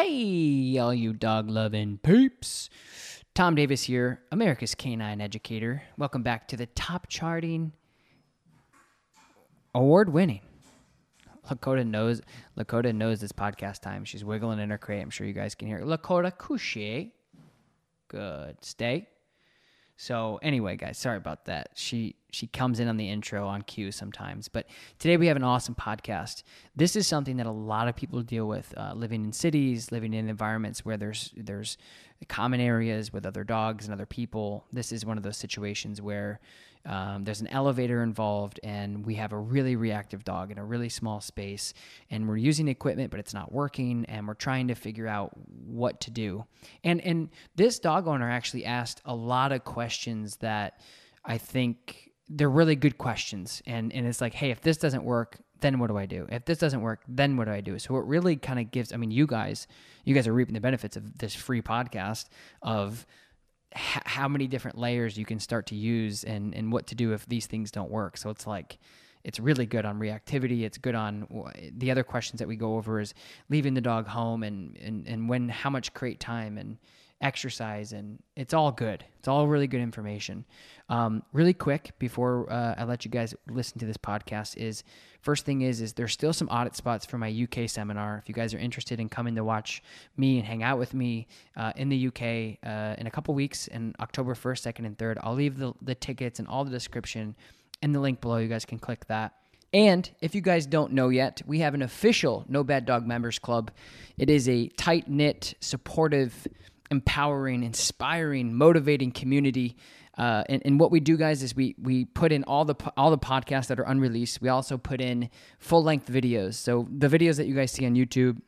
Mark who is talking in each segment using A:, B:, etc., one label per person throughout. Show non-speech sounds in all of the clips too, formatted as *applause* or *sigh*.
A: Hey, all you dog loving peeps. Tom Davis here, America's Canine Educator. Welcome back to the top charting, award winning. Lakota knows Lakota knows this podcast time. She's wiggling in her crate. I'm sure you guys can hear it. Lakota couche. Good. Stay. So anyway, guys, sorry about that. She she comes in on the intro on cue sometimes, but today we have an awesome podcast. This is something that a lot of people deal with, uh, living in cities, living in environments where there's there's common areas with other dogs and other people. This is one of those situations where um, there's an elevator involved, and we have a really reactive dog in a really small space, and we're using equipment, but it's not working, and we're trying to figure out what to do. And and this dog owner actually asked a lot of questions that I think they're really good questions, and and it's like, hey, if this doesn't work, then what do I do? If this doesn't work, then what do I do? So it really kind of gives. I mean, you guys, you guys are reaping the benefits of this free podcast of h- how many different layers you can start to use and and what to do if these things don't work. So it's like it's really good on reactivity. It's good on the other questions that we go over is leaving the dog home and and and when how much crate time and exercise and it's all good. It's all really good information. Um, really quick before uh, I let you guys listen to this podcast is first thing is is there's still some audit spots for my UK seminar. If you guys are interested in coming to watch me and hang out with me uh, in the UK uh, in a couple weeks in October 1st, 2nd, and 3rd, I'll leave the, the tickets and all the description in the link below. You guys can click that. And if you guys don't know yet, we have an official No Bad Dog Members Club. It is a tight knit, supportive, empowering, inspiring, motivating community. Uh, and, and what we do, guys, is we we put in all the all the podcasts that are unreleased. We also put in full length videos. So the videos that you guys see on YouTube,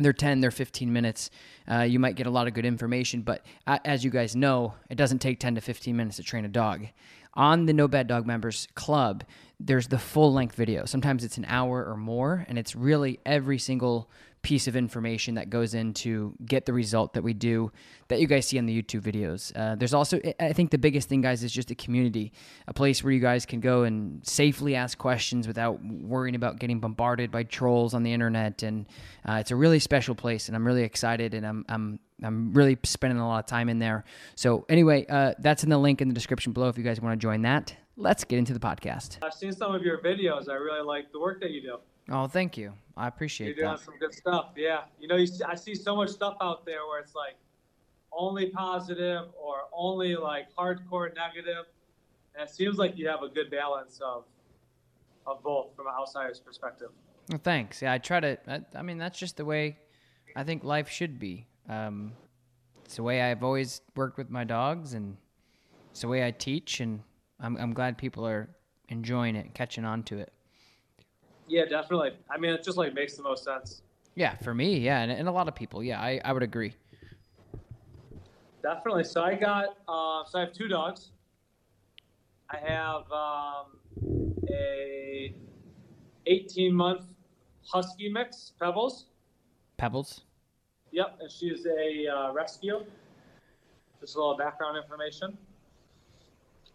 A: they're 10 they're 15 minutes uh, you might get a lot of good information but as you guys know it doesn't take 10 to 15 minutes to train a dog on the no bad dog members club there's the full length video sometimes it's an hour or more and it's really every single piece of information that goes into get the result that we do that you guys see on the YouTube videos. Uh, there's also, I think the biggest thing, guys, is just a community, a place where you guys can go and safely ask questions without worrying about getting bombarded by trolls on the internet. And uh, it's a really special place, and I'm really excited, and I'm, I'm I'm really spending a lot of time in there. So anyway, uh, that's in the link in the description below if you guys want to join that. Let's get into the podcast.
B: I've seen some of your videos. I really like the work that you do.
A: Oh, thank you. I appreciate it.
B: You're doing
A: that.
B: some good stuff. Yeah. You know, you I see so much stuff out there where it's like only positive or only like hardcore negative. And it seems like you have a good balance of of both from an outsider's perspective.
A: Well, thanks. Yeah, I try to. I, I mean, that's just the way I think life should be. Um, it's the way I've always worked with my dogs, and it's the way I teach. And I'm, I'm glad people are enjoying it, catching on to it.
B: Yeah, definitely. I mean, it just like makes the most sense.
A: Yeah, for me, yeah, and, and a lot of people, yeah, I, I would agree.
B: Definitely. So I got, uh, so I have two dogs. I have um, a 18 month husky mix, Pebbles.
A: Pebbles.
B: Yep, and she is a uh, rescue. Just a little background information.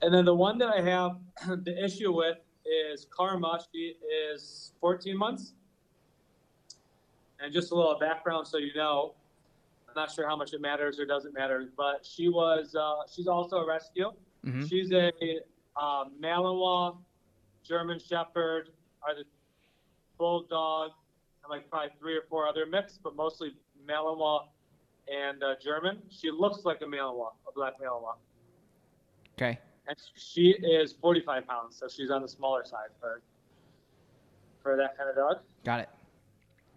B: And then the one that I have *clears throat* the issue with is Karma. She is 14 months. And just a little background so you know. I'm not sure how much it matters or doesn't matter, but she was uh, she's also a rescue.
A: Mhm.
B: She's a uh, Malinois German Shepherd, are either Bulldog, and like probably three or four other mix, but mostly Malinois and uh, German. She looks like a Malinois, a black Malinois.
A: Okay.
B: And she is 45 pounds, so she's on the smaller side for for that kind of dog.
A: Got it.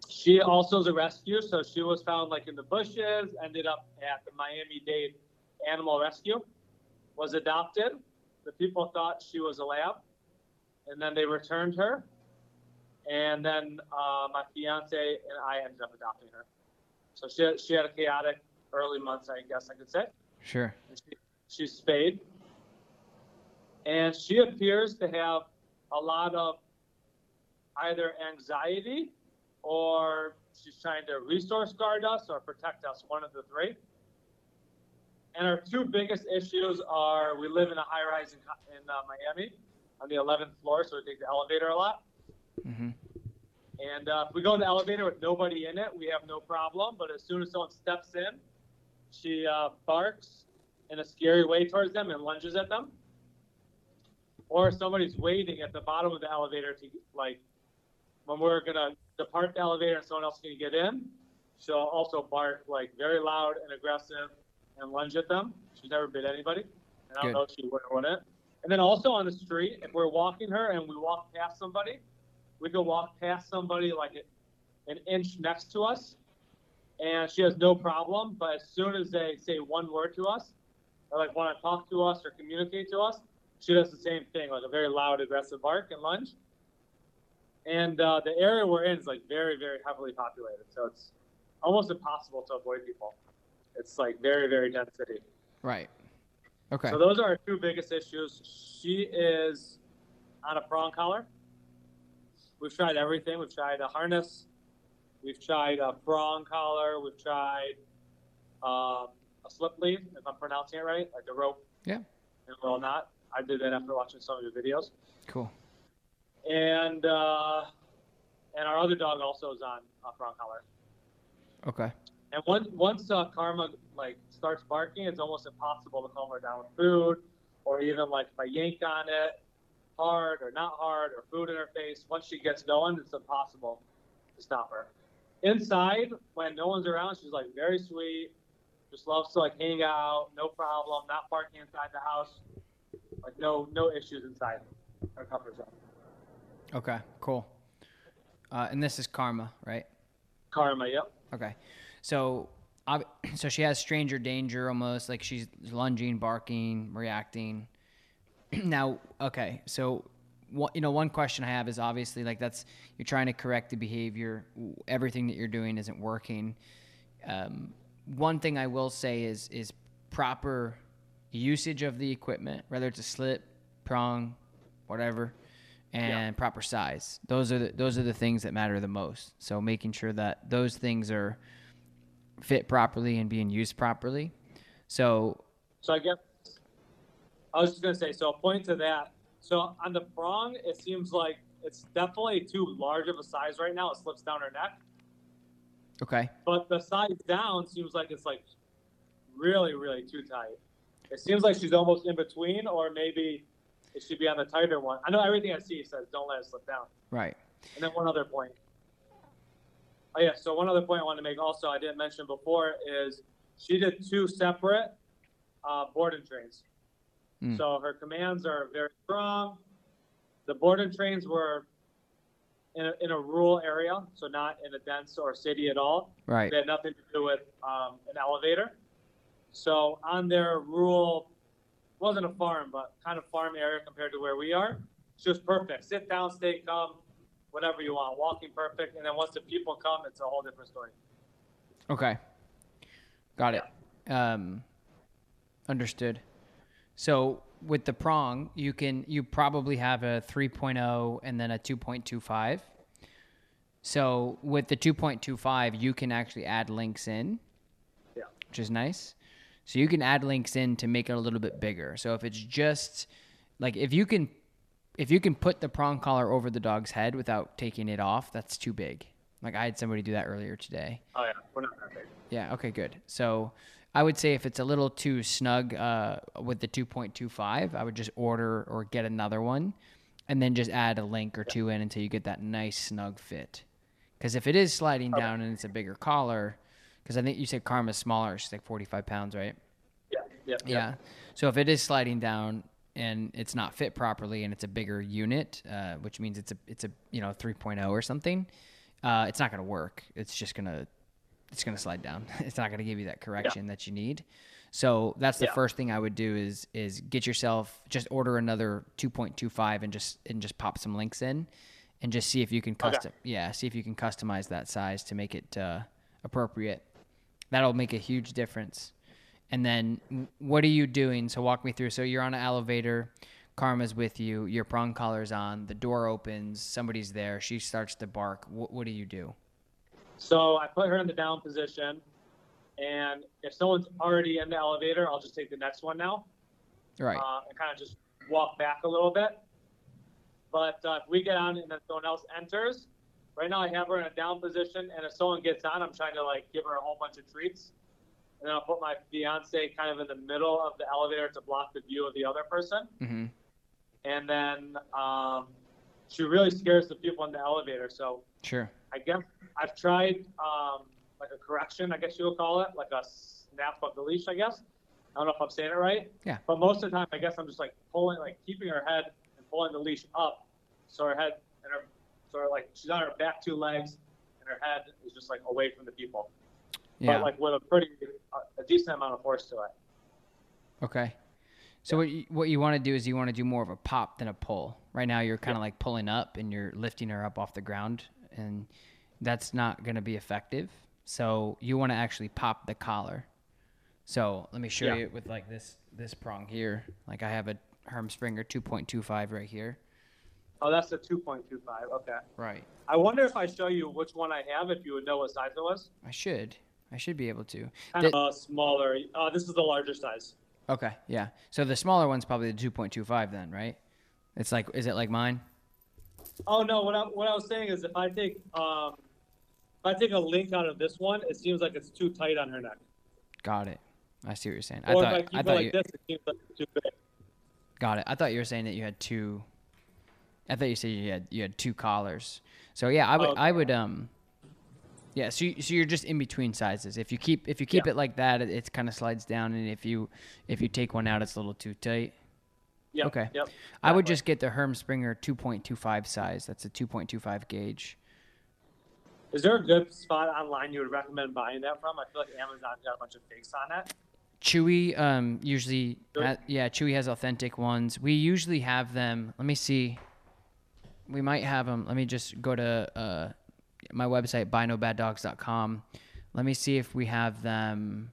B: She also is a rescue, so she was found like in the bushes, ended up at the Miami Dade Animal Rescue, was adopted. The people thought she was a lab, and then they returned her. And then uh, my fiance and I ended up adopting her. So she had, she had a chaotic early months, I guess I could say.
A: Sure.
B: And She, she's spayed. And she appears to have a lot of either anxiety or she's trying to resource guard us or protect us, one of the three. And our two biggest issues are we live in a high rise in, in uh, Miami on the 11th floor, so we take the elevator a lot.
A: hmm
B: And uh, if we go in the elevator with nobody in it, we have no problem. But as soon as someone steps in, she uh, barks in a scary way towards them and lunges at them. Or mm-hmm. somebody's waiting at the bottom of the elevator to like when we're gonna depart the elevator and someone else is gonna get in. She'll also bark like very loud and aggressive and lunge at them. She's never bit anybody, and I don't
A: Good.
B: know if she would or wouldn't. And then also on the street, if we're walking her and we walk past somebody, we can walk past somebody like an inch next to us, and she has no problem. But as soon as they say one word to us, or like want to talk to us or communicate to us, she does the same thing, like a very loud, aggressive bark and lunge. And uh, the area we're in is like very, very heavily populated, so it's almost impossible to avoid people. It's like very, very dense city.
A: Right. Okay.
B: So those are our two biggest issues. She is on a prong collar. We've tried everything. We've tried a harness. We've tried a prong collar. We've tried um, a slip lead, if I'm pronouncing it right, like a rope.
A: Yeah.
B: And well, not. I did that after watching some of your videos.
A: Cool.
B: And uh, and our other dog also is on a prong collar.
A: Okay.
B: And once once uh, Karma like starts barking, it's almost impossible to calm her down with food, or even like if I yank on it hard or not hard, or food in her face. Once she gets going, it's impossible to stop her. Inside, when no one's around, she's like very sweet, just loves to like hang out, no problem, not barking inside the house, like no no issues inside her comfort zone.
A: Okay. Cool. Uh, and this is Karma, right?
B: Karma, yep.
A: Okay. So, *clears throat* so she has stranger danger almost, like she's lunging, barking, reacting. *clears throat* now, okay. So, what you know, one question I have is obviously like that's you're trying to correct the behavior. Everything that you're doing isn't working. Um, one thing I will say is is proper usage of the equipment, whether it's a slip, prong, whatever, and proper size. Those are the, those are the things that matter the most. So making sure that those things are fit properly and being used properly. So
B: So I guess I was just gonna say. So a point to that. So on the prong, it seems like it's definitely too large of a size right now. It slips down her neck.
A: okay,
B: But the size down seems like it's like really, really too tight. It seems like she's almost in between, or maybe it should be on the tighter one. I know everything I see says don't let it slip down.
A: right.
B: And then one other point. Oh yeah, so one other point I want to make also I didn't mention before is she did two separate uh, board and trains.
A: Mm.
B: So her commands are very strong. The board and trains were in a, in a rural area, so not in a dense or city at all.
A: Right.
B: They had nothing to do with um, an elevator. So on their rural, wasn't a farm, but kind of farm area compared to where we are, it's just perfect. Sit down, stay calm, whatever you want. Walking perfect, and then once the people come, it's a whole different story.
A: Okay. Got it. Um, understood. So with the prong, you can you probably have a 3.0 and then a 2.25. So with the 2.25, you can actually add links in,
B: Yeah.
A: which is nice. So you can add links in to make it a little bit bigger. So if it's just like if you can if you can put the prong collar over the dog's head without taking it off, that's too big. Like I had somebody do that earlier today.
B: Oh yeah, we're not that big.
A: Yeah. Okay. Good. So I would say if it's a little too snug uh, with the 2.25, I would just order or get another one, and then just add a link or two in until you get that nice snug fit. Because if it is sliding down and it's a bigger collar, because I think you said Karma's smaller, she's like 45 pounds, right?
B: Yeah, yeah,
A: Yeah. So if it is sliding down and it's not fit properly and it's a bigger unit, uh, which means it's a it's a you know 3.0 or something, uh, it's not going to work. It's just gonna it's gonna slide down. *laughs* It's not gonna give you that correction that you need. So that's the
B: Yeah.
A: first thing I would do is is get yourself just order another 2.25 and just and just pop some links in, and just see if you can custom yeah see if you can customize that size to make it uh, appropriate. That'll make a huge difference. And then what are you doing? So walk me through. So you're on an elevator, Karma's with you, your prong collar's on, the door opens, somebody's there, she starts to bark. What, what do you do?
B: So I put her in the down position, and if someone's already in the elevator, I'll just take the next one now.
A: Right.
B: uh, and kind of just walk back a little bit. But uh, if we get on and then someone else enters, right now I have her in a down position, and if someone gets on, I'm trying to like give her a whole bunch of treats, and then I'll put my fiance kind of in the middle of the elevator to block the view of the other person,
A: Mm-hmm.
B: and then um, she really scares the people in the elevator. So
A: Sure.
B: I guess I've tried um, like a correction, I guess you would call it, like a snap of the leash, I guess. I don't know if I'm saying it right.
A: Yeah.
B: But most of the time, I guess I'm just like pulling, like keeping her head and pulling the leash up, so her head and her, sort of like she's on her back two legs, and her head is just like away from the people.
A: Yeah.
B: But like with a pretty, a decent amount of force to it.
A: Okay. So what you, what you want to do is you want to do more of a pop than a pull. Right now you're kind of like pulling up and you're lifting her up off the ground and that's not going to be effective. So you want to actually pop the collar. So let me show
B: Yeah.
A: you with like this this prong here. Like I have a Herm Sprenger 2.25 right here.
B: Oh, that's a 2.25. Okay.
A: Right.
B: I wonder if I show you which one I have, if you would know what size it was.
A: I should. I should be able to.
B: Kind
A: Th-
B: of a smaller. Uh, this is the larger size.
A: Okay. Yeah. So the smaller one's probably the 2.25 then, right? It's like is it like mine?
B: Oh no! What I, what I was saying is, if I take um, if I take a link out of this one, it seems like it's too tight on her neck.
A: Got it. I see what you're saying.
B: Or
A: I
B: if
A: thought
B: I keep
A: I
B: it
A: thought
B: like
A: you
B: this, it seems like it's too big.
A: Got it. I thought you were saying that you had two. I thought you said you had you had two collars. So yeah, I would I would um. Yeah, so you, so you're just in between sizes. If you keep if you keep
B: Yeah.
A: it like that, it, it kind of slides down, and if you if you take one out, it's a little too tight.
B: Yeah.
A: Okay.
B: Yep.
A: I would just get the Herm Sprenger 2.25 size. That's a 2.25 gauge.
B: Is there a good spot online you would recommend buying that from? I feel like Amazon's got a bunch of fakes on it.
A: Chewy um, usually,
B: Sure.
A: ha- yeah, Chewy has authentic ones. We usually have them. Let me see. We might have them. Let me just go to uh, my website, buynobaddogs.com. Let me see if we have them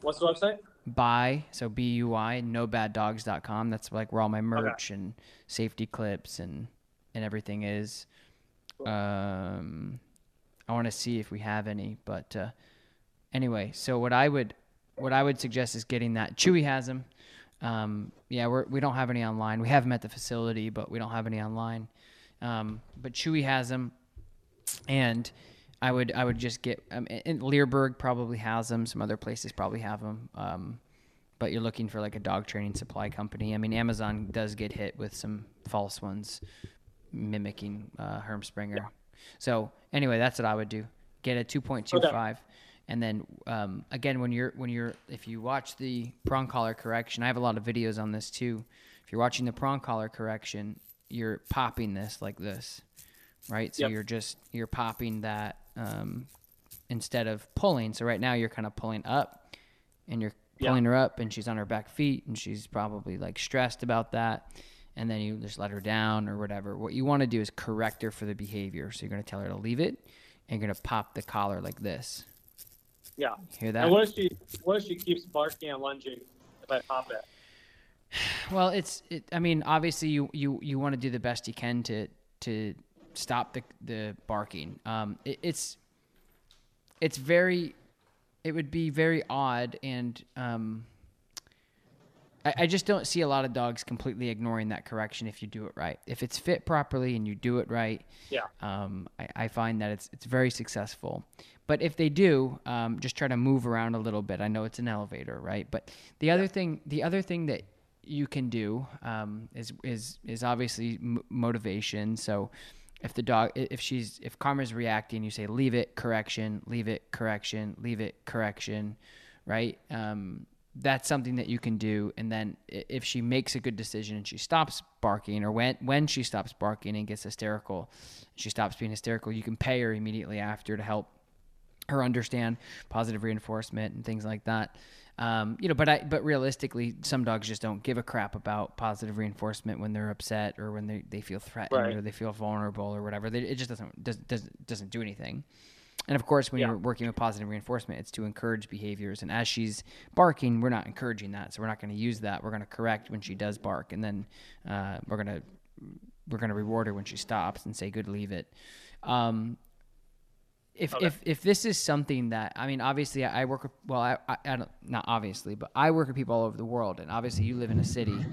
B: What's the website?
A: buy, so B U I, nobaddogs.com. That's like where all my merch and safety clips and, and everything is.
B: Cool.
A: Um, I want to see if we have any, but uh, anyway, so what I would what I would suggest is getting that. Chewy has them. Um, yeah, we're, we don't have any online. We have them at the facility, but we don't have any online. Um, but Chewy has them, and I would I would just get. Um, and Leerburg probably has them. Some other places probably have them. Um, but you're looking for like a dog training supply company. I mean, Amazon does get hit with some false ones mimicking uh, Herm Sprenger. So anyway, that's what I would do. Get a 2.25, and then um, again, when you're when you're if you watch the prong collar correction, I have a lot of videos on this too. If you're watching the prong collar correction, you're popping this like this, right? So
B: Yep.
A: you're just you're popping that um, instead of pulling. So right now you're kind of pulling up, and you're
B: Yeah.
A: pulling her up, and she's on her back feet, and she's probably like stressed about that. And then you just let her down or whatever. What you want to do is correct her for the behavior. So you're going to tell her to leave it, and you're going to pop the collar like this.
B: Yeah.
A: Hear that?
B: And what if she what if she keeps barking and lunging if I pop it?
A: Well, it's it. I mean, obviously, you you you want to do the best you can to to stop the the barking. Um, it, it's it's very, it would be very odd, and um, I, I just don't see a lot of dogs completely ignoring that correction if you do it right. If it's fit properly and you do it right,
B: Yeah.
A: um, I, I find that it's it's very successful. But if they do, um, just try to move around a little bit. I know it's an elevator, right? But the other thing, the other thing that you can do um, is is is obviously m- motivation. So if the dog, if she's, if Karma's reacting, you say leave it, correction, leave it, correction, leave it, correction, right? Um, that's something that you can do and then if she makes a good decision and she stops barking or when when she stops barking and gets hysterical she stops being hysterical you can pay her immediately after to help her understand positive reinforcement and things like that um, you know but I, but realistically some dogs just don't give a crap about positive reinforcement when they're upset or when they, they feel threatened
B: Right.
A: or they feel vulnerable or whatever they, it just doesn't does, does, doesn't do anything and of course, when
B: Yeah.
A: you're working with positive reinforcement, it's to encourage behaviors. And as she's barking, we're not encouraging that, so we're not going to use that. We're going to correct when she does bark, and then uh, we're going to we're going to reward her when she stops and say, "Good, leave it." Um, if
B: Okay.
A: if if this is something that I mean, obviously, I work with well, I, I, I don't not obviously, but I work with people all over the world, and obviously, you live in a city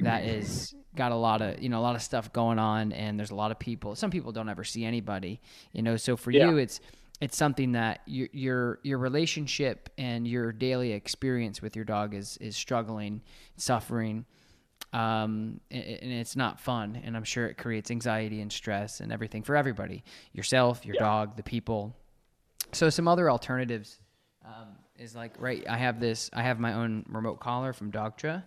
A: that is got a lot of you know a lot of stuff going on, and there's a lot of people. Some people don't ever see anybody, you know. So for
B: Yeah.
A: you, it's it's something that your your your relationship and your daily experience with your dog is is struggling, suffering, um, and it's not fun. And I'm sure it creates anxiety and stress and everything for everybody, yourself, your
B: Yeah.
A: dog, the people. So some other alternatives um, is like right. I have this. I have my own remote collar from Dogtra,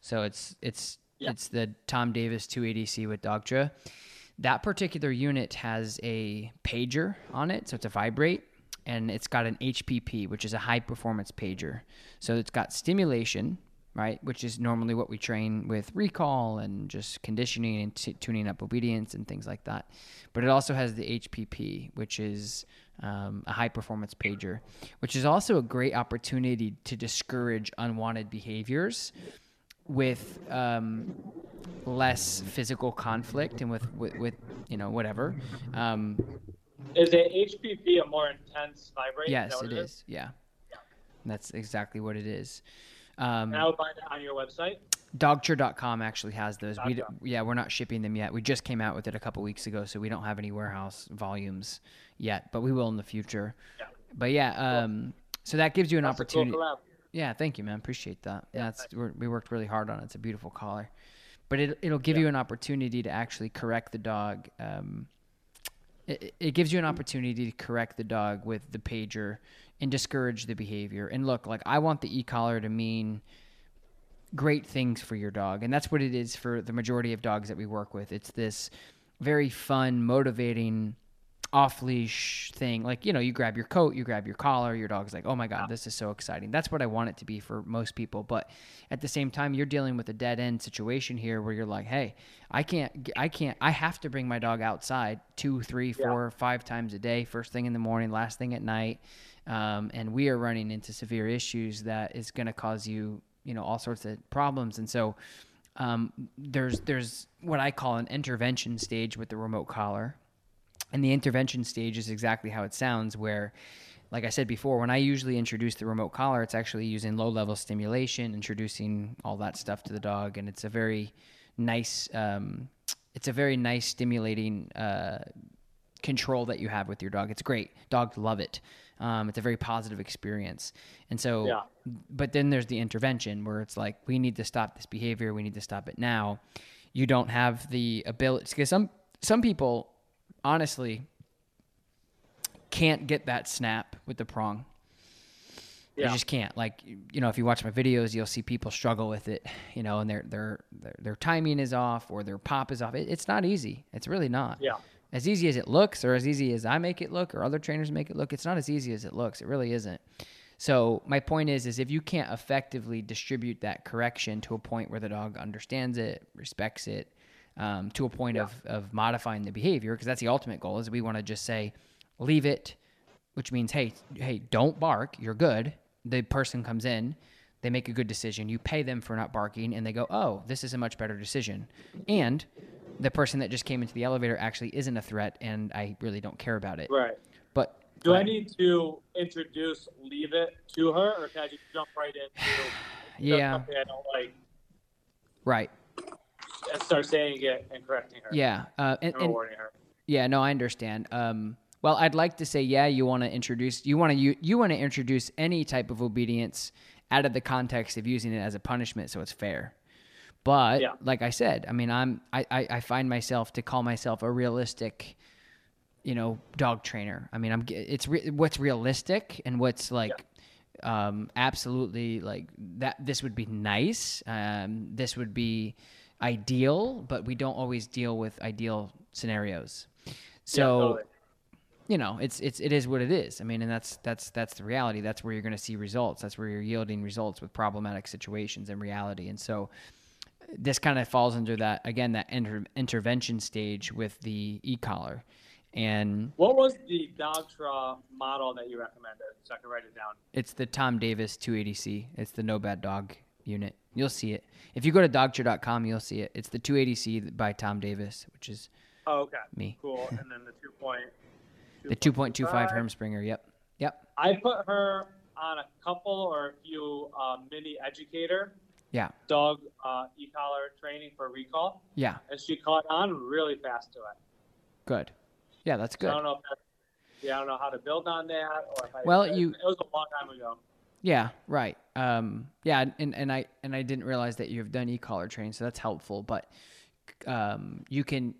A: so it's it's
B: Yeah.
A: it's the Tom Davis 280C with Dogtra. That particular unit has a pager on it, so it's a vibrate, and it's got an HPP, which is a high performance pager. So it's got stimulation, right, which is normally what we train with recall and just conditioning and t- tuning up obedience and things like that. But it also has the HPP, which is um, a high performance pager, which is also a great opportunity to discourage unwanted behaviors with um, less physical conflict and with, with, with you know whatever. Um,
B: Is a HPP a more intense vibrate? Is
A: yes it is. Yeah. That's exactly what it is um,
B: I would find it on your website.
A: dogtra.com actually has those we d- yeah we're not shipping them yet we just came out with it a couple weeks ago so we don't have any warehouse volumes yet but we will in the future
B: Yeah.
A: but yeah um, so that gives you an
B: That's a cool
A: opportunity. Yeah, thank you, man. Appreciate that. Yeah,
B: Yeah,
A: we're, we worked really hard on it. It's a beautiful collar, but it it'll give you an opportunity to actually correct the dog. Um, it, it gives you an opportunity to correct the dog with the pager and discourage the behavior. And look, like I want the e collar to mean great things for your dog, and that's what it is for the majority of dogs that we work with. It's this very fun, motivating off leash thing. Like, you know, you grab your coat, you grab your collar, your dog's like, oh my God, this is so exciting. That's what I want it to be for most people. But at the same time, you're dealing with a dead end situation here where you're like, hey, I can't, I can't, I have to bring my dog outside two, three,
B: Yeah.
A: five times a day, first thing in the morning, last thing at night. Um, and we are running into severe issues that is going to cause you, you know, all sorts of problems. And so, um, there's there's what I call an intervention stage with the remote collar, and the intervention stage is exactly how it sounds. Where, like I said before, when I usually introduce the remote collar, it's actually using low level stimulation, introducing all that stuff to the dog, and it's a very nice, um, it's a very nice stimulating uh, control that you have with your dog. It's great. Dogs love it. Um, it's a very positive experience. And so,
B: Yeah.
A: but then there's the intervention where it's like, we need to stop this behavior. We need to stop it now. You don't have the ability because some some people honestly can't get that snap with the prong.
B: Yeah.
A: just can't. Like you know, if you watch my videos, you'll see people struggle with it. You know, and their their their, their timing is off or their pop is off. It, it's not easy. It's really not.
B: Yeah.
A: As easy as it looks, or as easy as I make it look, or other trainers make it look, it's not as easy as it looks. It really isn't. So my point is, is if you can't effectively distribute that correction to a point where the dog understands it, respects it, um, to a point of, of modifying the behavior, because that's the ultimate goal. Is we want to just say, leave it, which means, hey, hey, don't bark. You're good. The person comes in, they make a good decision. You pay them for not barking, and they go, oh, this is a much better decision. And the person that just came into the elevator actually isn't a threat, and I really don't care about it.
B: Right.
A: But
B: Do I need to introduce leave it to her, or can I just jump right into *sighs*
A: Yeah.
B: something I don't like
A: right.
B: and start saying it and correcting her?
A: Yeah. Uh, and,
B: And rewarding her.
A: yeah, no, I understand. Um, well, I'd like to say, yeah, you want to introduce, you want to, you, you want to introduce any type of obedience out of the context of using it as a punishment, so it's fair. But
B: Yeah.
A: like I said, I mean, I'm, I, I, I find myself to call myself a realistic, you know, dog trainer. I mean, I'm, it's re- what's realistic and what's like, um, absolutely like that. This would be nice. Um, this would be ideal, but we don't always deal with ideal scenarios. So
B: yeah, totally.
A: you know, it's it's it is what it is. I mean, and that's that's that's the reality. That's where you're going to see results. That's where you're yielding results with problematic situations in reality. And so this kind of falls under that again that inter- intervention stage with the e-collar. And
B: What was the Dogtra model that you recommended, so I can write it down?
A: it's the Tom Davis 280C. It's the no bad dog unit. You'll see it. If you go to dogtra.com, you'll see it. It's the 280C by Tom Davis, which is
B: Oh, okay.
A: me.
B: Cool. and then the two point. *laughs*
A: The 2.25 Herm Sprenger. Yep. Yep.
B: I put her on a couple or a few uh, mini educator
A: Yeah.
B: dog uh, e-collar training for recall,
A: Yeah.
B: and she caught on really fast to it.
A: Good. Yeah, that's
B: So
A: good.
B: I don't know if that, yeah, I don't know how to build on that or if I.
A: Well,
B: it,
A: you-
B: It was a long time ago.
A: Yeah, right. Um, yeah, and, and I and I didn't realize that you've done e-collar training, so that's helpful. But um, you can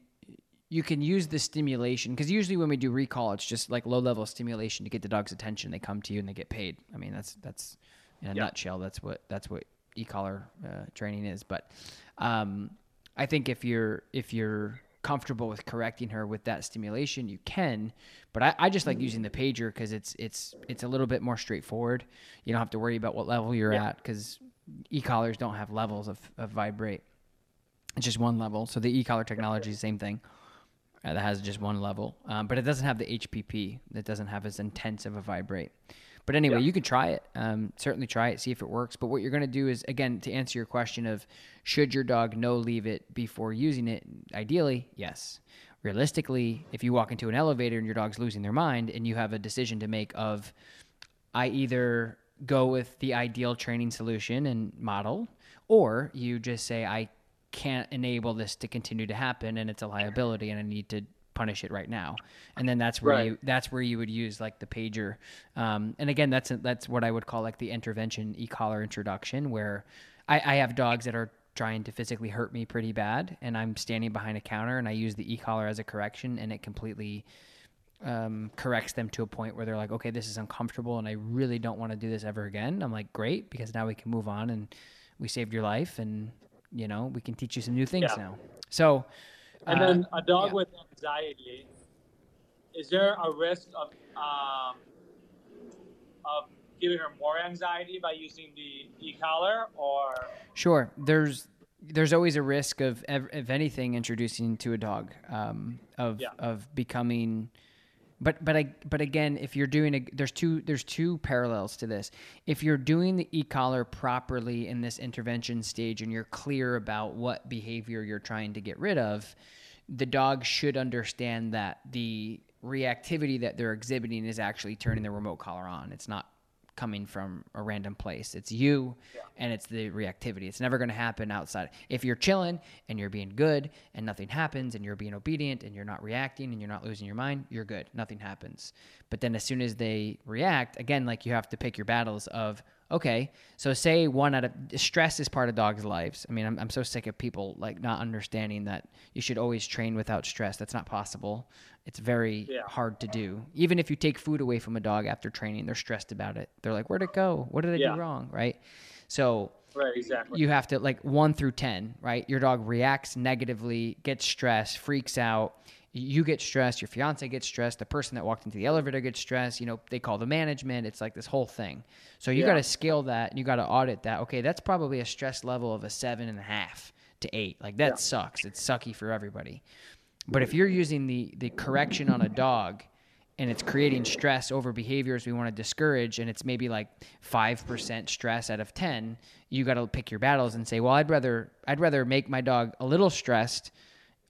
A: you can use the stimulation because usually when we do recall, it's just like low level stimulation to get the dog's attention. They come to you and they get paid. I mean, that's that's in a
B: Yeah.
A: nutshell. That's what that's what e-collar uh, training is. But um, I think if you're if you're comfortable with correcting her with that stimulation, you can. But I, I just like using the pager because it's it's it's a little bit more straightforward. You don't have to worry about what level you're
B: Yeah.
A: at because e-collars don't have levels of, of vibrate. It's just one level. So the e-collar technology is the same thing. Uh, that has just one level, um, but it doesn't have the HPP. It doesn't have as intense of a vibrate. But anyway,
B: Yeah.
A: you can try it. Um, certainly try it, see if it works. But what you're going to do is, again, to answer your question of should your dog no leave it before using it? Ideally, yes. Realistically, if you walk into an elevator and your dog's losing their mind and you have a decision to make of, I either go with the ideal training solution and model, or you just say, I can't enable this to continue to happen and it's a liability and I need to punish it right now. And then that's where
B: Right.
A: you that's where you would use like the pager. Um, and again, that's that's what I would call like the intervention e-collar introduction, where I, I have dogs that are trying to physically hurt me pretty bad, and I'm standing behind a counter and I use the e-collar as a correction, and it completely um, corrects them to a point where they're like, okay, this is uncomfortable, and I really don't want to do this ever again. I'm like, great, because now we can move on, and we saved your life, and you know we can teach you some new things
B: Yeah.
A: now. So,
B: And
A: uh,
B: then a dog
A: yeah.
B: with anxiety, is there a risk of um, of giving her more anxiety by using the e-collar or
A: Sure. There's there's always a risk of ev- of anything introducing to a dog um, of
B: Yeah.
A: of becoming. But but I but again, if you're doing a there's two there's two parallels to this. If you're doing the e-collar properly in this intervention stage and you're clear about what behavior you're trying to get rid of, the dog should understand that the reactivity that they're exhibiting is actually turning the remote collar on. It's not coming from a random place. It's you and it's the reactivity. It's never going to happen outside. If you're chilling and you're being good and nothing happens and you're being obedient and you're not reacting and you're not losing your mind, you're good. Nothing happens. But then as soon as they react, again, like you have to pick your battles of, okay, so say one out of stress is part of dogs' lives. I mean, I'm, I'm so sick of people like not understanding that you should always train without stress. That's not possible. It's very
B: Yeah.
A: hard to do. Even if you take food away from a dog after training, they're stressed about it. They're like, where'd it go? What did I
B: Yeah.
A: do wrong? Right. So
B: right? Exactly.
A: you have to like one through 10, right? Your dog reacts negatively, gets stressed, freaks out. You get stressed, your fiance gets stressed, the person that walked into the elevator gets stressed, you know, they call the management. It's like this whole thing. So you
B: Yeah.
A: got to scale that and you got to audit that. Okay, that's probably a stress level of a seven and a half to eight. Like that
B: Yeah.
A: sucks. It's sucky for everybody. But if you're using the the correction on a dog and it's creating stress over behaviors we want to discourage and it's maybe like 5% stress out of 10, you got to pick your battles and say, "Well, I'd rather I'd rather make my dog a little stressed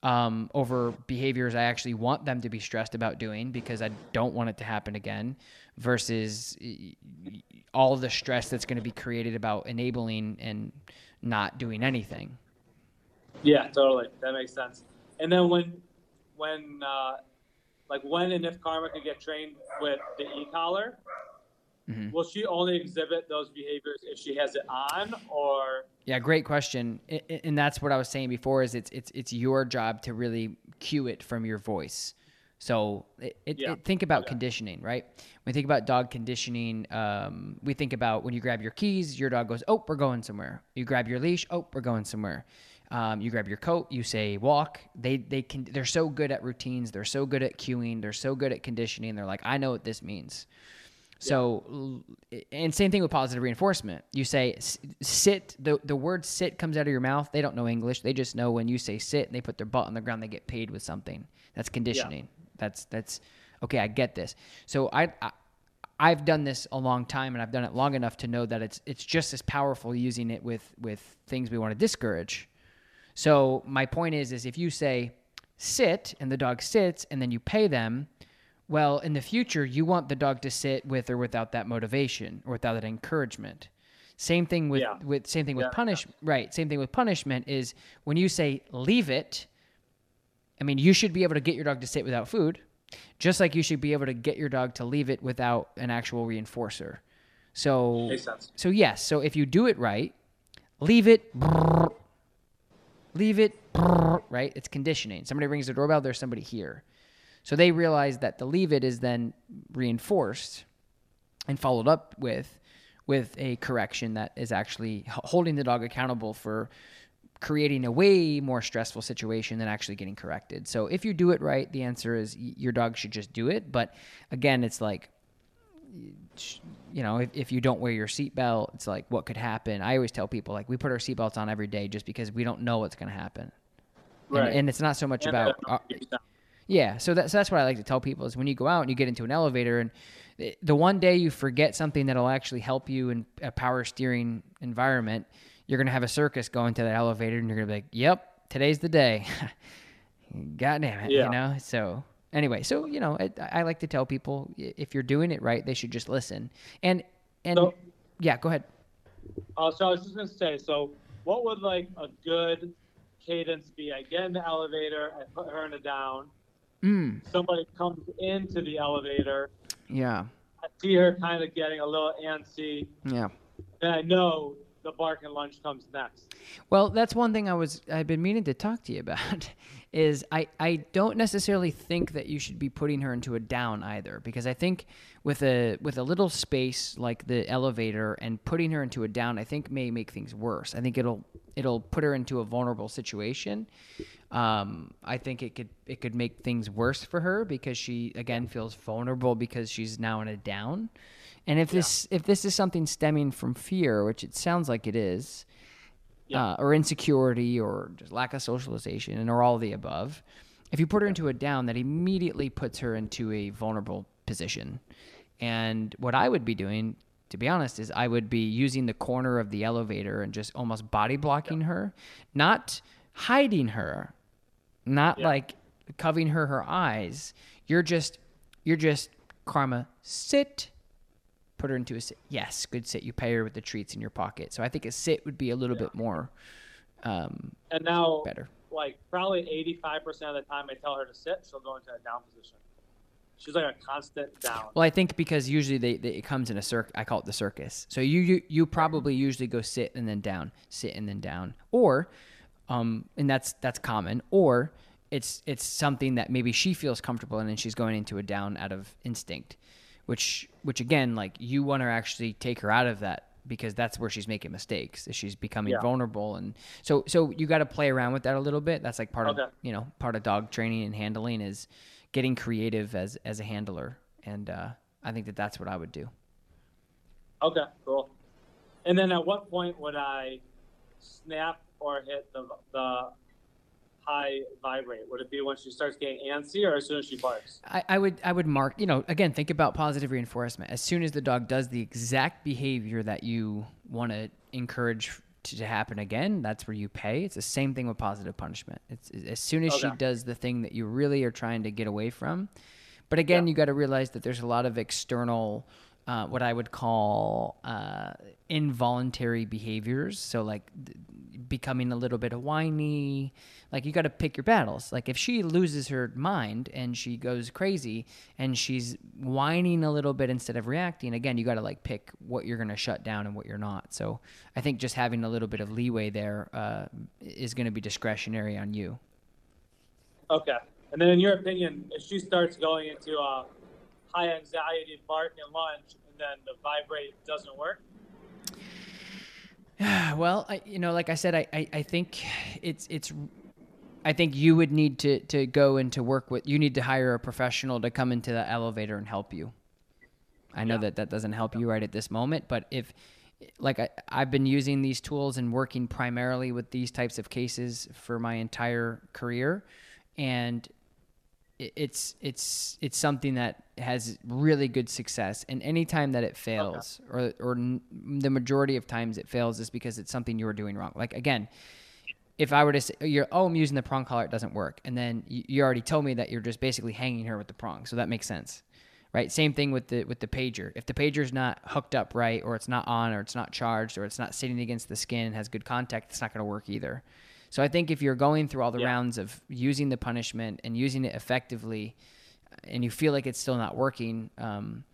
A: um, over behaviors I actually want them to be stressed about doing because I don't want it to happen again versus all the stress that's going to be created about enabling and not doing anything."
B: Yeah, totally. That makes sense. And then when, when, uh, like when and if Karma can get trained with the e-collar,
A: Mhm.
B: will she only exhibit those behaviors if she has it on, or
A: Yeah, great question. And that's what I was saying before is it's it's it's your job to really cue it from your voice. So it, it,
B: Yeah.
A: it- think about
B: Okay.
A: conditioning, right? When we think about dog conditioning, um, we think about when you grab your keys, your dog goes, "Oh, we're going somewhere." You grab your leash, "Oh, we're going somewhere." Um, you grab your coat, you say walk. They they can they're so good at routines. They're so good at cueing. They're so good at conditioning. They're like, I know what this means. So, l- and same thing with positive reinforcement. You say sit, the, the word sit comes out of your mouth. They don't know English. They just know when you say sit and they put their butt on the ground, they get paid with something. That's conditioning. That's, that's, okay, I get this. So I, I, I've done this a long time and I've done it long enough to know that it's, it's just as powerful using it with, with things we want to discourage. So my point is, is if you say sit and the dog sits and then you pay them, well, in the future, you want the dog to sit with or without that motivation or without that encouragement. Same thing with
B: Yeah.
A: with same thing with
B: Yeah.
A: punish right. Same thing with punishment is when you say leave it. I mean, you should be able to get your dog to sit without food, just like you should be able to get your dog to leave it without an actual reinforcer. So so yes, so if you do it right, leave it leave it right? It's conditioning. Somebody rings the doorbell, there's somebody here. So they realize that the leave it is then reinforced and followed up with with a correction that is actually holding the dog accountable for creating a way more stressful situation than actually getting corrected. So if you do it right, the answer is your dog should just do it. But again, it's like you know, if, if you don't wear your seatbelt, it's like what could happen. I always tell people like we put our seatbelts on every day just because we don't know what's going to happen.
B: Right.
A: And, and it's not so much about yeah, so that's that's what I like to tell people is when you go out and you get into an elevator and the- the one day you forget something that'll actually help you in a power steering environment, you're gonna have a circus going to that elevator and you're gonna be like, "Yep, today's the day." *laughs* God damn it,
B: Yeah.
A: you know. So anyway, so you know, I, I like to tell people if you're doing it right, they should just listen. And and
B: So-
A: yeah, go ahead.
B: Uh, so I was just gonna say, so what would like a good cadence be? I get in the elevator, I put her in a down.
A: Mm,
B: Somebody comes into the elevator,
A: yeah,
B: I see her kind of getting a little antsy,
A: yeah.
B: and I know the bark and lunch comes next.
A: Well, that's one thing I was I've been meaning to talk to you about *laughs* is I I don't necessarily think that you should be putting her into a down either because I think with a with a little space like the elevator and putting her into a down I think may make things worse. I think it'll it'll put her into a vulnerable situation. Um, I think it could it could make things worse for her because she again feels vulnerable because she's now in a down. And if this if this is something stemming from fear, which it sounds like it is,
B: Yeah.
A: uh, or insecurity, or just lack of socialization, and or all the above, if you put her into a down, that immediately puts her into a vulnerable position. And what I would be doing, to be honest, is I would be using the corner of the elevator and just almost body blocking her, not hiding her, not
B: Yeah.
A: like covering her her eyes. You're just you're just karma sit put her into a sit. Yes, good sit. You pay her with the treats in your pocket. So I think a sit would be a little bit more um,
B: And now,
A: better.
B: like probably 85% of the time I tell her to sit, she'll go into a down position. She's like a constant down.
A: Well, I think because usually they, they it comes in a circ. I call it the circus. So you, you you probably usually go sit and then down, sit and then down, or, um, and that's that's common. Or it's it's something that maybe she feels comfortable in and she's going into a down out of instinct, which which again like you want to actually take her out of that because that's where she's making mistakes. She's becoming
B: Yeah.
A: vulnerable and so so you got to play around with that a little bit. That's like part
B: Okay.
A: of you know part of dog training and handling is getting creative as as a handler and uh, I think that that's what I would do.
B: Okay, cool. And then at what point would I snap or hit the, the high vibrate? Would it be when she starts getting antsy or as soon as she barks?
A: I, I would I would mark you know again think about positive reinforcement as soon as the dog does the exact behavior that you want to encourage to, to happen again that's where you pay. It's the same thing with positive punishment. It's as soon as oh,
B: she
A: does the thing that you really are trying to get away from. But again
B: Yeah.
A: you got to realize that there's a lot of external uh, what I would call uh, involuntary behaviors. So, like th- becoming a little bit whiny. Like, you got to pick your battles. Like, if she loses her mind and she goes crazy and she's whining a little bit instead of reacting, again, you got to like pick what you're going to shut down and what you're not. So, I think just having a little bit of leeway there uh, is going to be discretionary on you.
B: Okay. And then in your opinion, if she starts going into a high anxiety bark and lunge and then the vibrate doesn't work? *sighs*
A: well, I, you know, like I said, I, I, I think it's it's. I think you would need to to go into work with. You need to hire a professional to come into the elevator and help you. I know
B: Yeah.
A: that that doesn't help you right at this moment, but if, like I, I've been using these tools and working primarily with these types of cases for my entire career, and it's it's it's something that has really good success and anytime that it fails or or n- the majority of times it fails is because it's something you were doing wrong like again if i were to say you're oh i'm using the prong collar it doesn't work and then you, you already told me that you're just basically hanging her with the prong so that makes sense right? Same thing with the with the pager. If the pager's not hooked up right, or it's not on, or it's not charged, or it's not sitting against the skin and has good contact, it's not going to work either. So I think if you're going through all the
B: Yeah.
A: rounds of using the punishment and using it effectively, and you feel like it's still not working, um,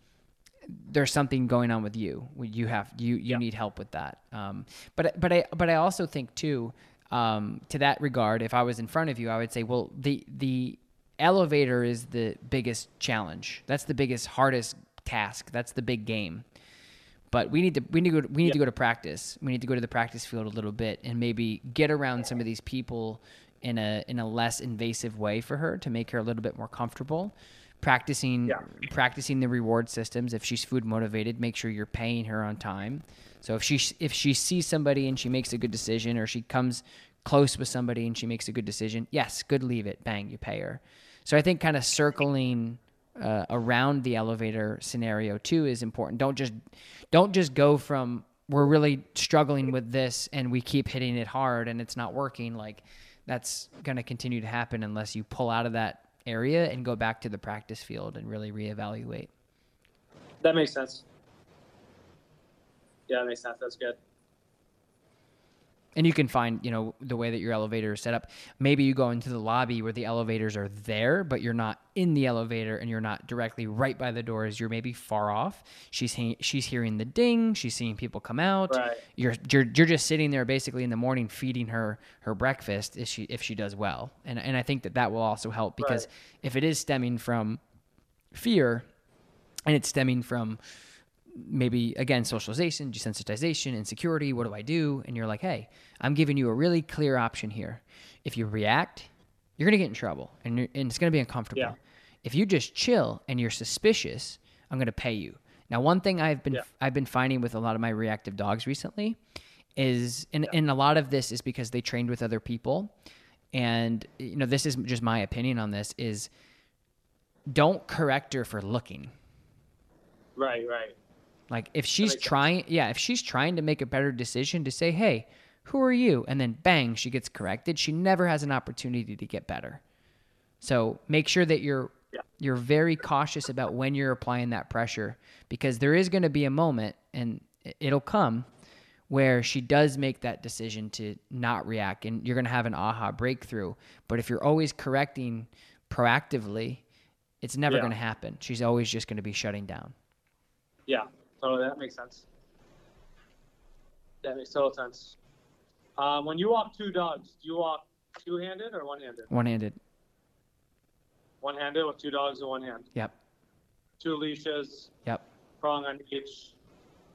A: there's something going on with you. You have you you
B: Yeah.
A: need help with that. Um, but but I but I also think too, um, to that regard, if I was in front of you, I would say, well, the the elevator is the biggest challenge. That's the biggest hardest task. That's the big game. But we need to we need to go, we need to go to practice. We need to go to the practice field a little bit and maybe get around some of these people in a in a less invasive way for her to make her a little bit more comfortable. Practicing
B: Yeah.
A: practicing the reward systems. If she's food motivated, make sure you're paying her on time. So if she if she sees somebody and she makes a good decision, or she comes close with somebody and she makes a good decision, yes, good, leave it, bang, you pay her. So I think kind of circling uh, around the elevator scenario too is important. Don't just don't just go from we're really struggling with this and we keep hitting it hard and it's not working. Like that's going to continue to happen unless you pull out of that area and go back to the practice field and really reevaluate.
B: That makes sense. Yeah, that makes sense. That's good.
A: And you can find, you know, the way that your elevator is set up. Maybe you go into the lobby where the elevators are there, but you're not in the elevator and you're not directly right by the doors. You're maybe far off. She's he- she's hearing the ding. She's seeing people come out.
B: Right.
A: You're, you're you're just sitting there basically in the morning feeding her her breakfast if she if she does well. And and I think that that will also help because
B: Right.
A: if it is stemming from fear and it's stemming from maybe again socialization desensitization insecurity what do i do? And you're like hey i'm giving you a really clear option here. If you react you're going to get in trouble and, you're, and it's going to be uncomfortable.
B: Yeah.
A: if you just chill and you're suspicious i'm going to pay you. Now one thing i've been
B: Yeah.
A: i've been finding with a lot of my reactive dogs recently is and, and a lot of this is because they trained with other people. And you know this is just my opinion on this is don't correct her for looking.
B: Right, right.
A: Like if she's trying, yeah, if she's trying to make a better decision to say, "Hey, who are you?" and then bang, she gets corrected, she never has an opportunity to get better. So, make sure that you're
B: Yeah.
A: you're very cautious about when you're applying that pressure because there is going to be a moment and it- it'll come where she does make that decision to not react and you're going to have an aha breakthrough. But if you're always correcting proactively, it's never
B: Yeah.
A: going to happen. She's always just going to be shutting down.
B: Yeah, totally. That makes sense. That makes total sense. Um, when you walk two dogs, do you walk two-handed or one-handed?
A: One-handed.
B: One-handed with two dogs in one hand.
A: Yep.
B: Two leashes,
A: Yep.
B: prong on each,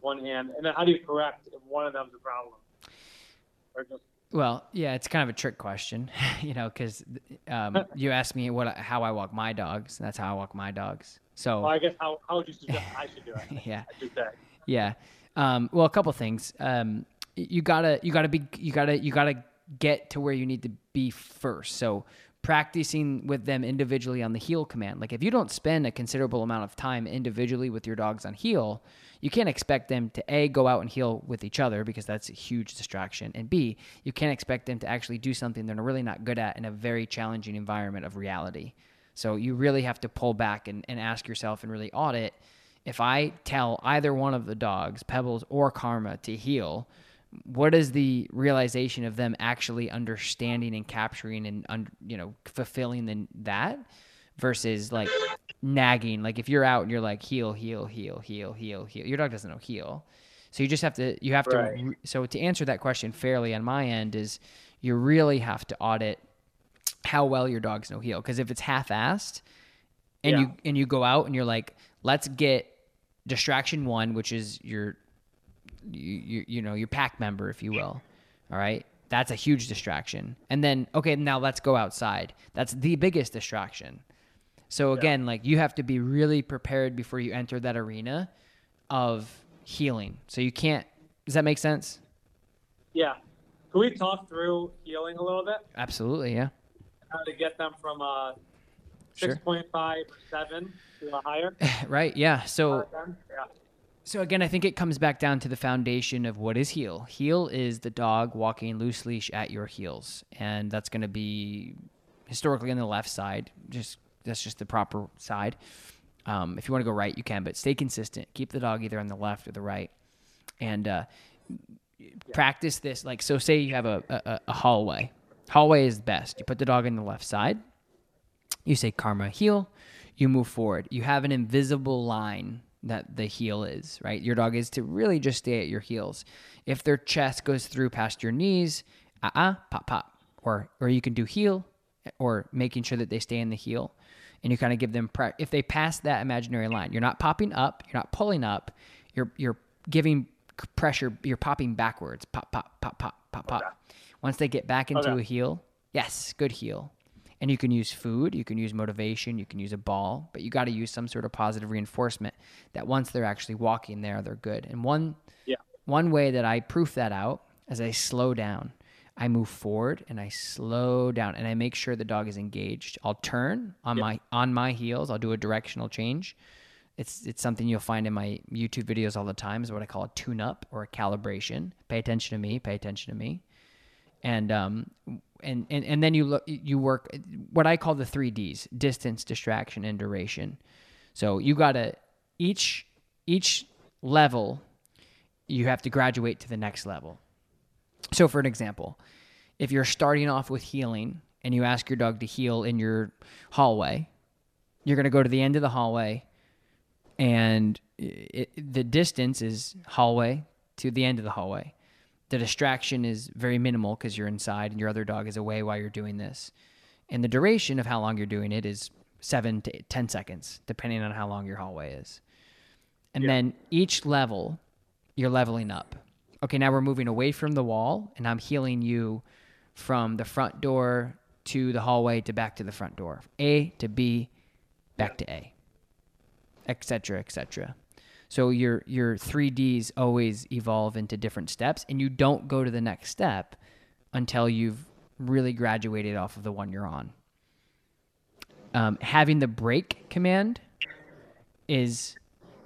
B: one hand. And then how do you correct if one of them's a problem? Or just
A: Well, yeah, it's kind of a trick question, *laughs* you know, because um, you asked me what how I walk my dogs. And that's how I walk my dogs. So
B: well, I guess how, how would you suggest *laughs* I should do it? *laughs*
A: yeah, yeah. Um, well, a couple things. Um, you gotta you gotta be you gotta you gotta get to where you need to be first. So practicing with them individually on the heel command. Like if you don't spend a considerable amount of time individually with your dogs on heel, you can't expect them to a go out and heel with each other because that's a huge distraction, and b you can't expect them to actually do something they're really not good at in a very challenging environment of reality. So you really have to pull back and, and ask yourself and really audit if I tell either one of the dogs, Pebbles or Karma, to heel, what is the realization of them actually understanding and capturing and un, you know fulfilling the, that versus like nagging? Like if you're out and you're like heel, heel, heel, heel, heel, heel, your dog doesn't know heel. So you just have to you have to
B: Right.
A: re- so to answer that question fairly on my end is you really have to audit how well your dogs know heel because if it's half-assed and
B: Yeah.
A: you and you go out and you're like let's get distraction one which is your you, you you know your pack member if you will all right that's a huge distraction and then okay now let's go outside that's the biggest distraction so again like you have to be really prepared before you enter that arena of heeling so you can't does that make sense
B: Yeah. Can we talk through heeling a little bit?
A: absolutely yeah
B: How to get them from a
A: Sure.
B: 6.5 or 7 to a higher? *laughs*
A: right yeah so
B: Yeah.
A: So again, I think it comes back down to the foundation of what is heel. Heel is the dog walking loose leash at your heels, and that's going to be historically on the left side. Just that's just the proper side. Um, if you want to go right, you can, but stay consistent. Keep the dog either on the left or the right, and uh, practice this. Like, so say you have a, a, a hallway. Hallway is best. You put the dog in the left side. You say karma heel. You move forward. You have an invisible line that the heel is, right? Your dog is to really just stay at your heels. If their chest goes through past your knees, uh uh-uh, uh, pop, pop. Or, or you can do heel or making sure that they stay in the heel. And you kind of give them, pre- if they pass that imaginary line, you're not popping up, you're not pulling up, you're, you're giving pressure, you're popping backwards. Pop, pop, pop, pop, pop, pop. Okay. Once they get back into okay. a heel, yes, good heel. And you can use food, you can use motivation, you can use a ball, but you got to use some sort of positive reinforcement that once they're actually walking there, they're good. And one yeah. one way that I proof that out is I slow down. I move forward and I slow down and I make sure the dog is engaged. I'll turn on yeah. my on my heels. I'll do a directional change. It's it's something you'll find in my YouTube videos all the time. Is what I call a tune up or a calibration. Pay attention to me. Pay attention to me. And um, and, and and then you look you work what I call the three Ds: distance, distraction, and duration. So you gotta each each level you have to graduate to the next level. So for an example, if you're starting off with heeling and you ask your dog to heel in your hallway, you're going to go to the end of the hallway and it, the distance is hallway to the end of the hallway the distraction is very minimal because you're inside and your other dog is away while you're doing this. And the duration of how long you're doing it is seven to 10 seconds, depending on how long your hallway is. And yeah. then each level, you're leveling up. Okay, now we're moving away from the wall, and I'm heeling you from the front door to the hallway to back to the front door. A to B, back yeah. to A, etc., etc. So your your 3Ds always evolve into different steps and you don't go to the next step until you've really graduated off of the one you're on. Um, having the break command is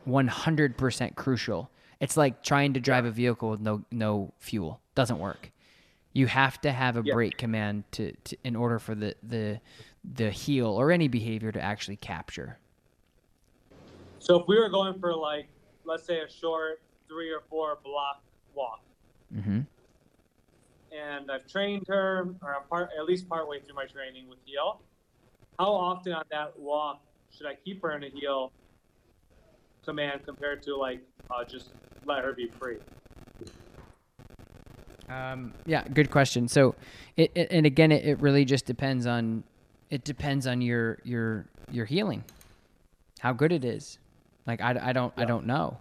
A: 100% crucial. It's like trying to drive a vehicle with no no fuel. Doesn't work. You have to have a yeah. break command to, to in order for the the the heel or any behavior to actually capture.
B: So if we were going for like let's say a short three or four block walk. Mm-hmm. And I've trained her, or I'm part, at least partway through my training with heel. How often on that walk should I keep her in a heel command compared to like uh, just let her be free?
A: Um, yeah, good question. So, it, it and again, it, it really just depends on it depends on your your your heeling, how good it is. Like I, I don't yeah. I don't know.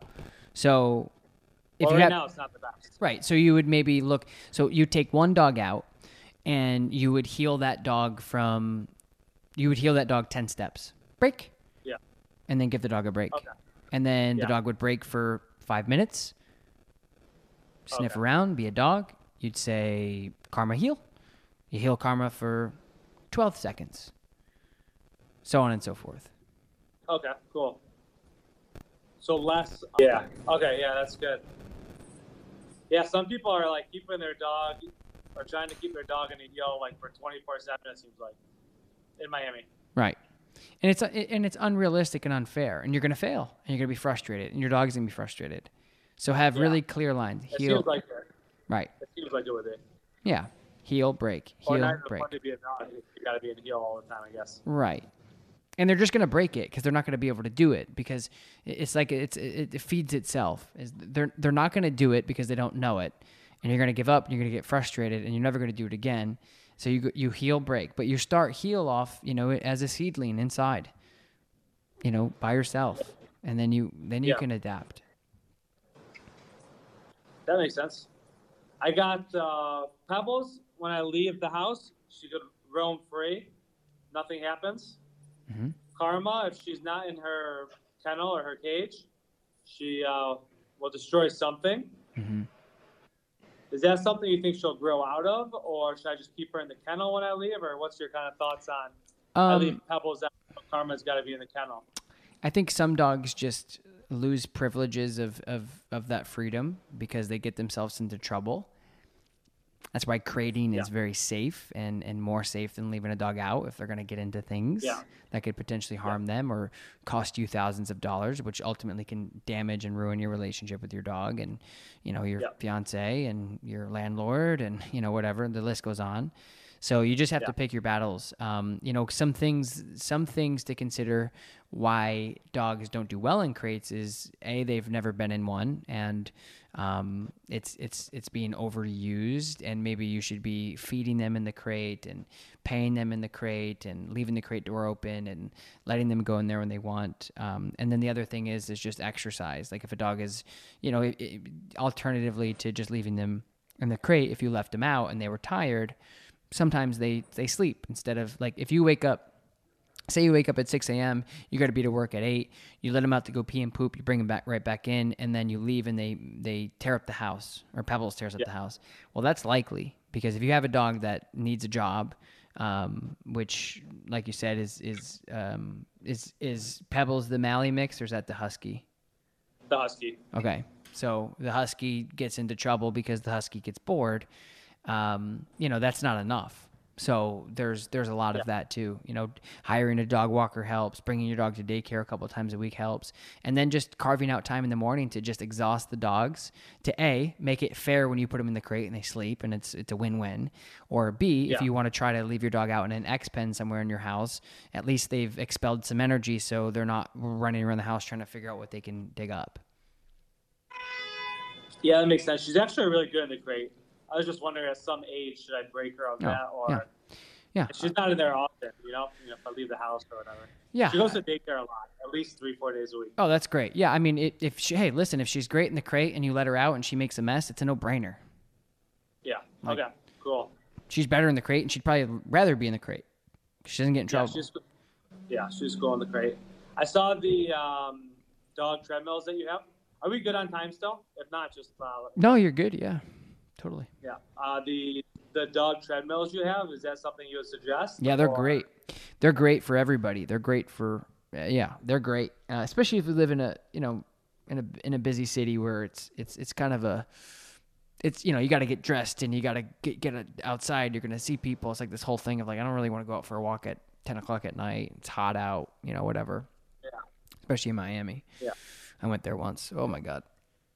A: So
B: if well, you right have, now it's not the best.
A: Right. So you would maybe look. So you take one dog out, and you would heel that dog from. You would heel that dog ten steps. Break.
B: Yeah.
A: And then give the dog a break. Okay. And then yeah. the dog would break for five minutes. Sniff okay. around, be a dog. You'd say karma heel. You heel karma for twelve seconds. So on and so forth.
B: Okay. Cool. So less. Yeah. Okay. Yeah, that's good. Yeah, some people are like keeping their dog or trying to keep their dog in a heel like for 24 seven. It seems like in Miami.
A: Right. And it's and it's unrealistic and unfair, and you're gonna fail, and you're gonna be frustrated, and your dog's gonna be frustrated. So have yeah. really clear lines.
B: Heel. It seems like it.
A: Right.
B: It seems like it with it.
A: Yeah. Heel break. Heel or break.
B: Fun to be a dog. You gotta be in heel all the time, I guess.
A: Right and they're just going to break it because they're not going to be able to do it because it's like it's it, feeds itself. They're they're not going to do it because they don't know it, and you're going to give up. and You're going to get frustrated, and you're never going to do it again. So you you heel break, but you start heel off, you know, as a seedling inside, you know, by yourself, and then you then you yeah. can adapt.
B: That makes sense. I got uh, pebbles when I leave the house. She could roam free. Nothing happens Mm-hmm. Karma, if she's not in her kennel or her cage, she uh, will destroy something. Mm-hmm. Is that something you think she'll grow out of, or should I just keep her in the kennel when I leave, or what's your kind of thoughts on? Um, I leave pebbles out. Karma's got to be in the kennel.
A: I think some dogs just lose privileges of, of, of that freedom because they get themselves into trouble. That's why crating
B: Yeah.
A: is very safe and, and more safe than leaving a dog out if they're going to get into things
B: Yeah.
A: that could potentially harm them or cost you thousands of dollars, which ultimately can damage and ruin your relationship with your dog and, you know, your
B: Yeah.
A: fiance and your landlord and, you know, whatever. The list goes on. So you just have
B: Yeah.
A: to pick your battles. Um, you know, some things, some things to consider why dogs don't do well in crates is a they've never been in one, and um, it's it's it's being overused, and maybe you should be feeding them in the crate and paying them in the crate and leaving the crate door open and letting them go in there when they want. Um, and then the other thing is is just exercise. Like if a dog is, you know, it, it, alternatively to just leaving them in the crate, if you left them out and they were tired, sometimes they they sleep instead of like if you wake up say you wake up at 6 a.m you got to be to work at 8 you let them out to go pee and poop you bring them back right back in and then you leave and they they tear up the house or pebbles tears up the house well that's likely because if you have a dog that needs a job um, which like you said is is um, is is pebbles the mally mix or is that the husky
B: The husky.
A: Okay. So the husky gets into trouble because the husky gets bored. Um, you know, that's not enough. So there's there's a lot of that too. You know, hiring a dog walker helps, bringing your dog to daycare a couple times a week helps, and then just carving out time in the morning to just exhaust the dogs to a make it fair when you put them in the crate and they sleep, and it's it's a win-win. Or b if you want to try to leave your dog out in an X pen somewhere in your house, at least they've expelled some energy, so they're not running around the house trying to figure out what they can dig up.
B: Yeah, that makes sense. She's actually really good in the crate. I was just wondering at some age should I break her on
A: Oh,
B: that or
A: yeah. Yeah.
B: she's not in there often, you know, you know, if I leave the house or whatever.
A: Yeah.
B: She goes to daycare a lot, at least three, four days a week.
A: Oh, that's great. Yeah, I mean, it, if she, hey, listen, if she's great in the crate and you let her out and she makes a mess, it's a no-brainer.
B: Yeah.
A: Like-
B: okay. Cool.
A: She's better in the crate, and she'd probably rather be in the crate. She doesn't get in
B: Yeah,
A: trouble.
B: she's yeah, she's cool in the crate. I saw the um, dog treadmills that you have. Are we good on time still? If not, just uh,
A: no, you're good. Yeah, totally.
B: yeah. Uh, the the dog treadmills you have is that something you would suggest?
A: Yeah, they're
B: Or-
A: great. They're great for everybody. They're great for uh, yeah, they're great. Uh, especially if you live in a you know in a in a busy city where it's it's it's kind of a it's you know you got to get dressed and you got to get get outside. You're gonna see people. It's like this whole thing of like I don't really want to go out for a walk at ten o'clock at night. It's hot out. You know whatever.
B: Yeah.
A: Especially in Miami.
B: Yeah.
A: I went there once. Oh my god,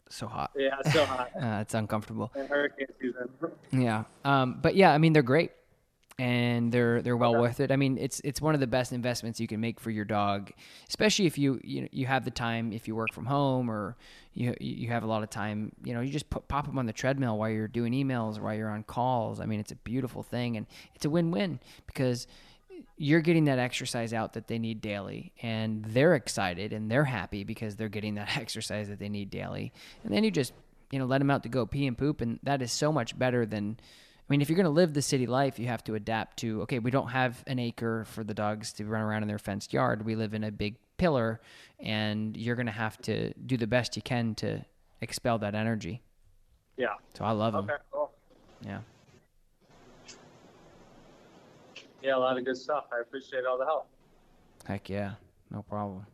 A: so hot.
B: Yeah, it's so hot. *laughs*
A: Uh, it's uncomfortable.
B: And hurricane season.
A: Yeah. Um, but yeah, I mean they're great. And they're they're well
B: Okay.
A: worth it. I mean, it's it's one of the best investments you can make for your dog, especially if you you you have the time if you work from home or you you have a lot of time. You know, you just put, pop them on the treadmill while you're doing emails while you're on calls. I mean, it's a beautiful thing, and it's a win-win because you're getting that exercise out that they need daily and they're excited and they're happy because they're getting that *laughs* exercise that they need daily and then you just you know let them out to go pee and poop and that is so much better than i mean if you're going to live the city life you have to adapt to okay we don't have an acre for the dogs to run around in their fenced yard we live in a big pillar and you're going to have to do the best you can to expel that energy
B: Yeah.
A: so i love them
B: Cool.
A: yeah
B: Yeah, a lot of good stuff. I appreciate all the help.
A: heck yeah no problem